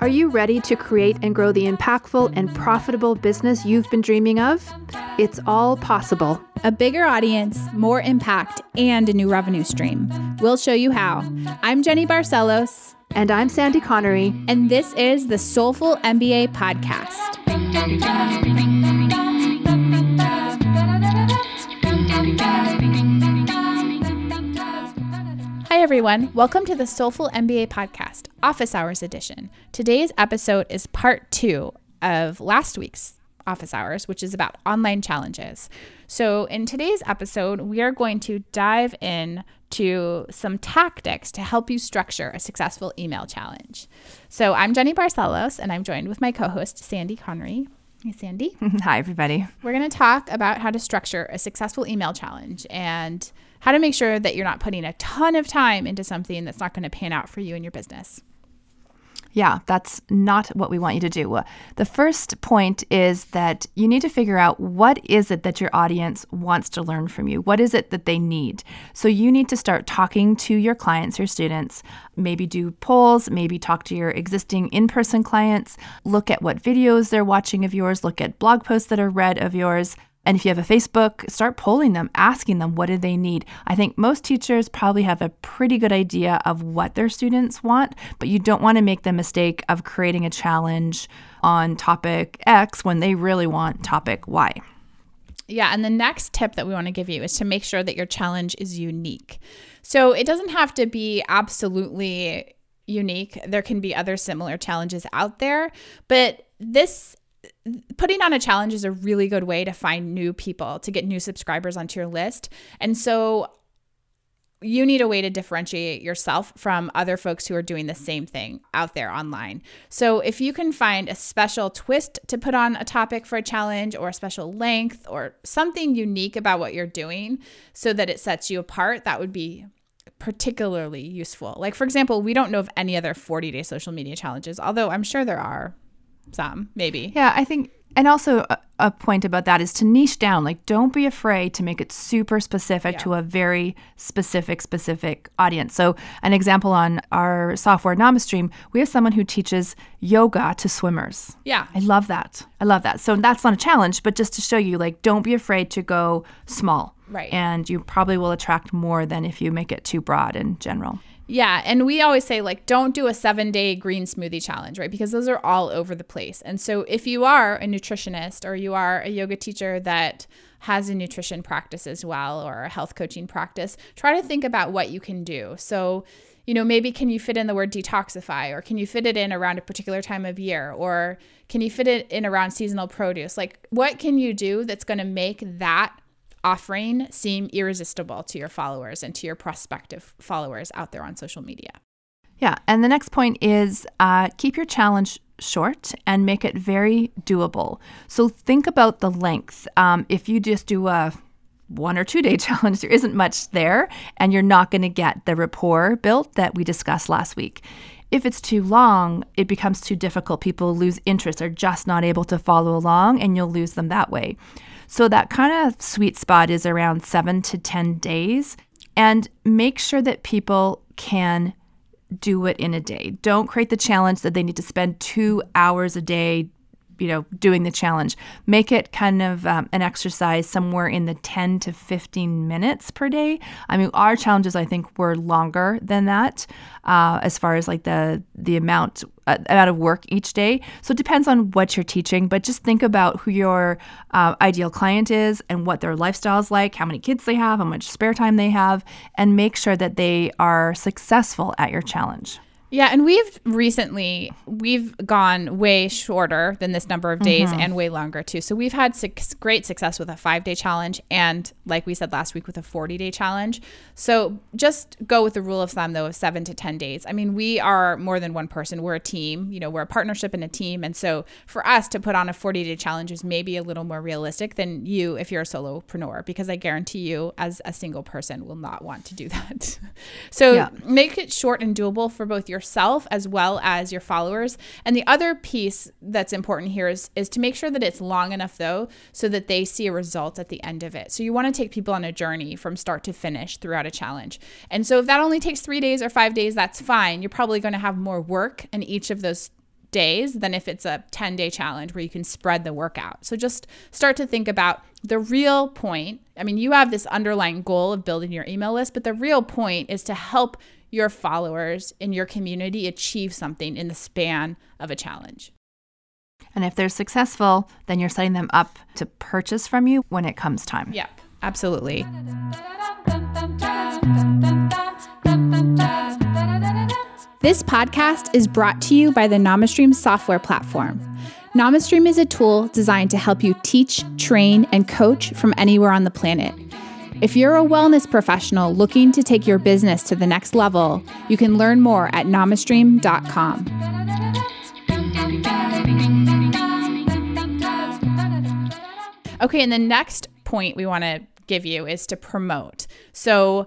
Are you ready to create and grow the impactful and profitable business you've been dreaming of? It's all possible. A bigger audience, more impact, and a new revenue stream. We'll show you how. I'm Jenny Barcelos. And I'm Sandy Connery. And this is the Soulful MBA Podcast. Everyone. Welcome to the Soulful MBA Podcast, Office Hours Edition. Today's episode is part two of last week's Office Hours, which is about online challenges. So, in today's episode, we are going to dive in to some tactics to help you structure a successful email challenge. So, I'm Jenny Barcelos, and I'm joined with my co host, Sandy Connery. Hey, Sandy. Hi, everybody. We're going to talk about how to structure a successful email challenge and how to make sure that you're not putting a ton of time into something that's not going to pan out for you and your business. Yeah, that's not what we want you to do. Uh, the first point is that you need to figure out what is it that your audience wants to learn from you? What is it that they need? So you need to start talking to your clients, your students, maybe do polls, maybe talk to your existing in-person clients, look at what videos they're watching of yours, look at blog posts that are read of yours. And if you have a Facebook, start polling them, asking them what do they need. I think most teachers probably have a pretty good idea of what their students want, but you don't want to make the mistake of creating a challenge on topic X when they really want topic Y. Yeah, and the next tip that we want to give you is to make sure that your challenge is unique. So it doesn't have to be absolutely unique. There can be other similar challenges out there, but this putting on a challenge is a really good way to find new people, to get new subscribers onto your list. And so you need a way to differentiate yourself from other folks who are doing the same thing out there online. So, if you can find a special twist to put on a topic for a challenge, or a special length, or something unique about what you're doing so that it sets you apart, that would be particularly useful. Like, for example, we don't know of any other 40 day social media challenges, although I'm sure there are some, maybe. Yeah, I think, and also a, a, point about that is to niche down. Like, don't be afraid to make it super specific yeah. to a very specific, specific audience. So, an example on our software NamaStream, we have someone who teaches yoga to swimmers. Yeah. I love that. I love that. So, that's not a challenge, but just to show you, like, don't be afraid to go small. Right. And you probably will attract more than if you make it too broad in general. Yeah, and we always say like don't do a 7-day green smoothie challenge, right? Because those are all over the place. And so if you are a nutritionist or you are a yoga teacher that has a nutrition practice as well or a health coaching practice, try to think about what you can do. So you know, maybe can you fit in the word detoxify or can you fit it in around a particular time of year or can you fit it in around seasonal produce? Like, what can you do that's going to make that offering seem irresistible to your followers and to your prospective followers out there on social media. Yeah. And the next point is uh, keep your challenge short and make it very doable. So think about the length. Um, if you just do a one or two day challenge, there isn't much there, and you're not going to get the rapport built that we discussed last week. If it's too long, it becomes too difficult. People lose interest, are just not able to follow along, and you'll lose them that way. So that kind of sweet spot is around seven to 10 days. And make sure that people can do it in a day. Don't create the challenge that they need to spend two hours a day you know doing the challenge. Make it kind of um, an exercise somewhere in the 10 to 15 minutes per day. I mean our challenges i think were longer than that uh, as far as like the the amount uh, amount of work each day. So it depends on what you're teaching but just think about who your uh, ideal client is and what their lifestyle is like how many kids they have how much spare time they have and make sure that they are successful at your challenge yeah, and we've recently we've gone way shorter than this number of days mm-hmm. and way longer too. So we've had six, great success with a 5-day challenge and like we said last week with a 40-day challenge. So just go with the rule of thumb though of 7 to 10 days. I mean, we are more than one person. We're a team, you know, we're a partnership and a team. And so for us to put on a 40-day challenge is maybe a little more realistic than you if you're a solopreneur because I guarantee you as a single person will not want to do that. so yeah. make it short and doable for both your yourself as well as your followers. And the other piece that's important here is, is to make sure that it's long enough though, so that they see a result at the end of it. So you want to take people on a journey from start to finish throughout a challenge. And so if that only takes three days or five days, that's fine. You're probably going to have more work in each of those days than if it's a 10 day challenge where you can spread the workout. So just start to think about the real point. I mean, you have this underlying goal of building your email list, but the real point is to help your followers in your community achieve something in the span of a challenge. And if they're successful, then you're setting them up to purchase from you when it comes time. Yeah, absolutely. This podcast is brought to you by the NamaStream software platform. NamaStream is a tool designed to help you teach, train, and coach from anywhere on the planet. If you're a wellness professional looking to take your business to the next level, you can learn more at namastream.com. Okay, and the next point we want to give you is to promote. So,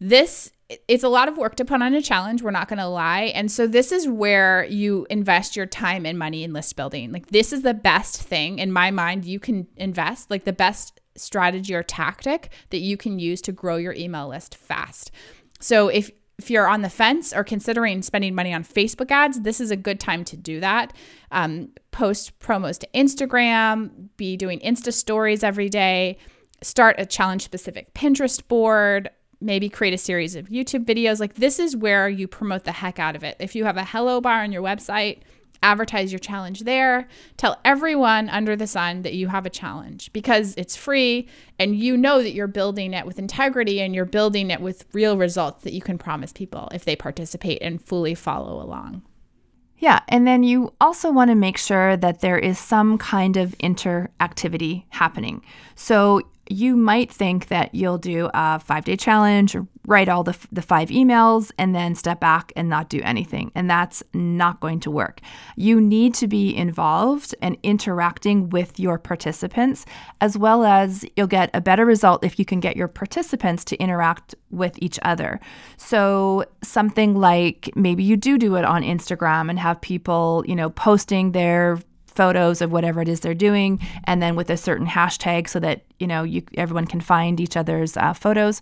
this it's a lot of work to put on a challenge we're not going to lie. And so this is where you invest your time and money in list building. Like this is the best thing in my mind you can invest like the best strategy or tactic that you can use to grow your email list fast. So if if you're on the fence or considering spending money on Facebook ads, this is a good time to do that. Um, post promos to Instagram, be doing Insta stories every day, start a challenge specific Pinterest board, maybe create a series of YouTube videos. Like this is where you promote the heck out of it. If you have a hello bar on your website, advertise your challenge there. Tell everyone under the sun that you have a challenge because it's free and you know that you're building it with integrity and you're building it with real results that you can promise people if they participate and fully follow along. Yeah, and then you also want to make sure that there is some kind of interactivity happening. So you might think that you'll do a five day challenge, write all the, the five emails, and then step back and not do anything. And that's not going to work. You need to be involved and interacting with your participants, as well as you'll get a better result if you can get your participants to interact with each other. So, something like maybe you do do it on Instagram and have people, you know, posting their photos of whatever it is they're doing, and then with a certain hashtag so that you know you everyone can find each other's uh, photos.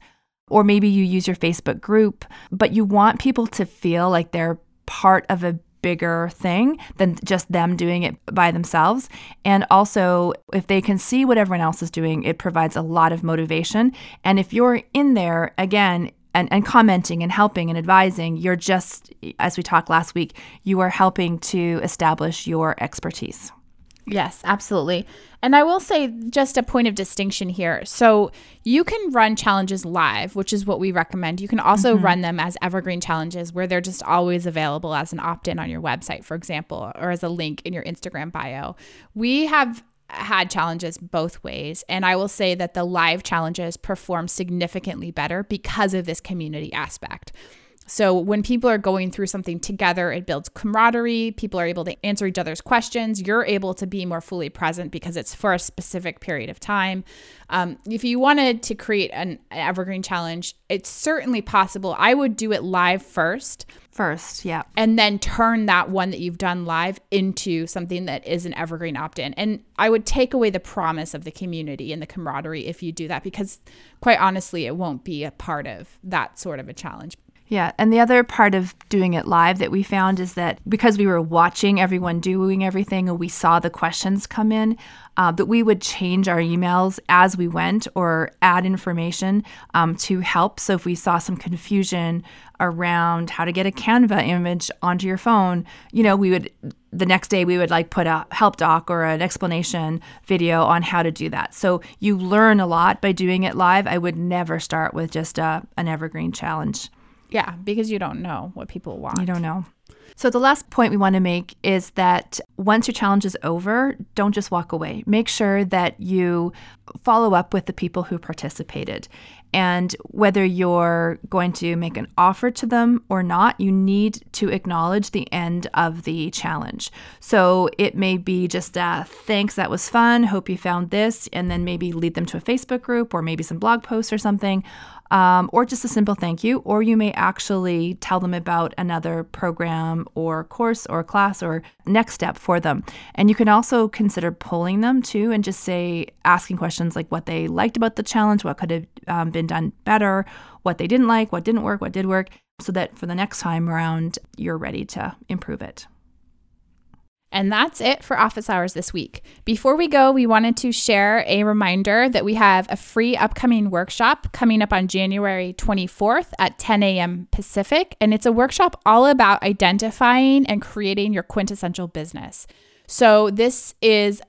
Or maybe you use your Facebook group, but you want people to feel like they're part of a bigger thing than just them doing it by themselves. And also, if they can see what everyone else is doing, it provides a lot of motivation. And if you're in there, again, and, and commenting and helping and advising, you're just, as we talked last week, you are helping to establish your expertise. Yes, absolutely. And I will say just a point of distinction here. So you can run challenges live, which is what we recommend. You can also mm-hmm. run them as evergreen challenges where they're just always available as an opt in on your website, for example, or as a link in your Instagram bio. We have had challenges both ways. And I will say that the live challenges perform significantly better because of this community aspect. So when people are going through something together, it builds camaraderie. People are able to answer each other's questions. You're able to be more fully present because it's for a specific period of time. Um, if you wanted to create an evergreen challenge, it's certainly possible. I would do it live first. First, yeah. And then turn that one that you've done live into something that is an evergreen opt in. And I would take away the promise of the community and the camaraderie if you do that, because quite honestly, it won't be a part of that sort of a challenge. Yeah, and the other part of doing it live that we found is that because we were watching everyone doing everything and we saw the questions come in, uh, that we would change our emails as we went or add information um, to help. So if we saw some confusion around how to get a Canva image onto your phone, you know, we would the next day we would like put a help doc or an explanation video on how to do that. So you learn a lot by doing it live. I would never start with just a, an evergreen challenge. Yeah, because you don't know what people want. You don't know. So, the last point we want to make is that once your challenge is over, don't just walk away. Make sure that you follow up with the people who participated. And whether you're going to make an offer to them or not, you need to acknowledge the end of the challenge. So it may be just a thanks, that was fun, hope you found this, and then maybe lead them to a Facebook group or maybe some blog posts or something. Um, or just a simple thank you, or you may actually tell them about another program or course or class or next step for them. And you can also consider pulling them too and just say, asking questions like what they liked about the challenge, what could have um, been done better, what they didn't like, what didn't work, what did work, so that for the next time around, you're ready to improve it. And that's it for office hours this week. Before we go, we wanted to share a reminder that we have a free upcoming workshop coming up on January 24th at 10 a.m. Pacific. And it's a workshop all about identifying and creating your quintessential business. So, this is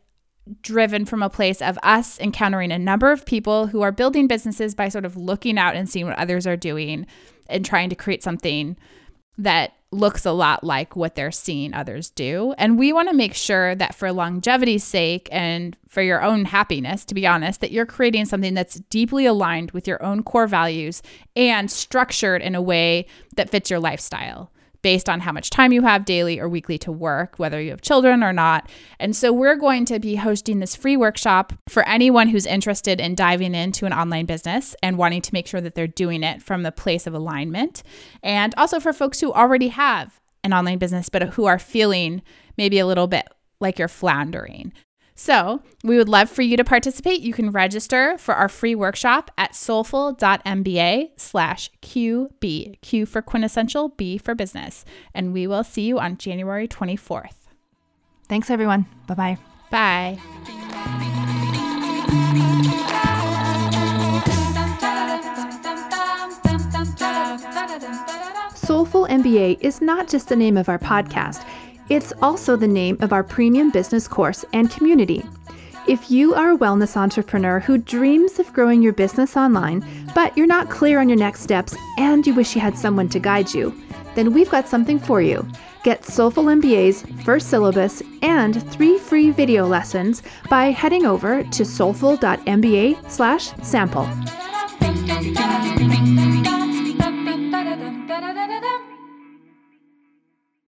driven from a place of us encountering a number of people who are building businesses by sort of looking out and seeing what others are doing and trying to create something that looks a lot like what they're seeing others do. And we want to make sure that for longevity's sake and for your own happiness, to be honest, that you're creating something that's deeply aligned with your own core values and structured in a way that fits your lifestyle based on how much time you have daily or weekly to work, whether you have children or not. And so we're going to be hosting this free workshop for anyone who's interested in diving into an online business and wanting to make sure that they're doing it from the place of alignment. And also for folks who already have an online business, but who are feeling maybe a little bit like you're floundering. So, we would love for you to participate. You can register for our free workshop at soulful.mba slash QB. Q for quintessential, B for business. And we will see you on January 24th. Thanks, everyone. Bye-bye. Bye. Soulful MBA is not just the name of our podcast. It's also the name of our premium business course and community. If you are a wellness entrepreneur who dreams of growing your business online, but you're not clear on your next steps and you wish you had someone to guide you, then we've got something for you. Get Soulful MBA's first syllabus and three free video lessons by heading over to soulful.mba/sample.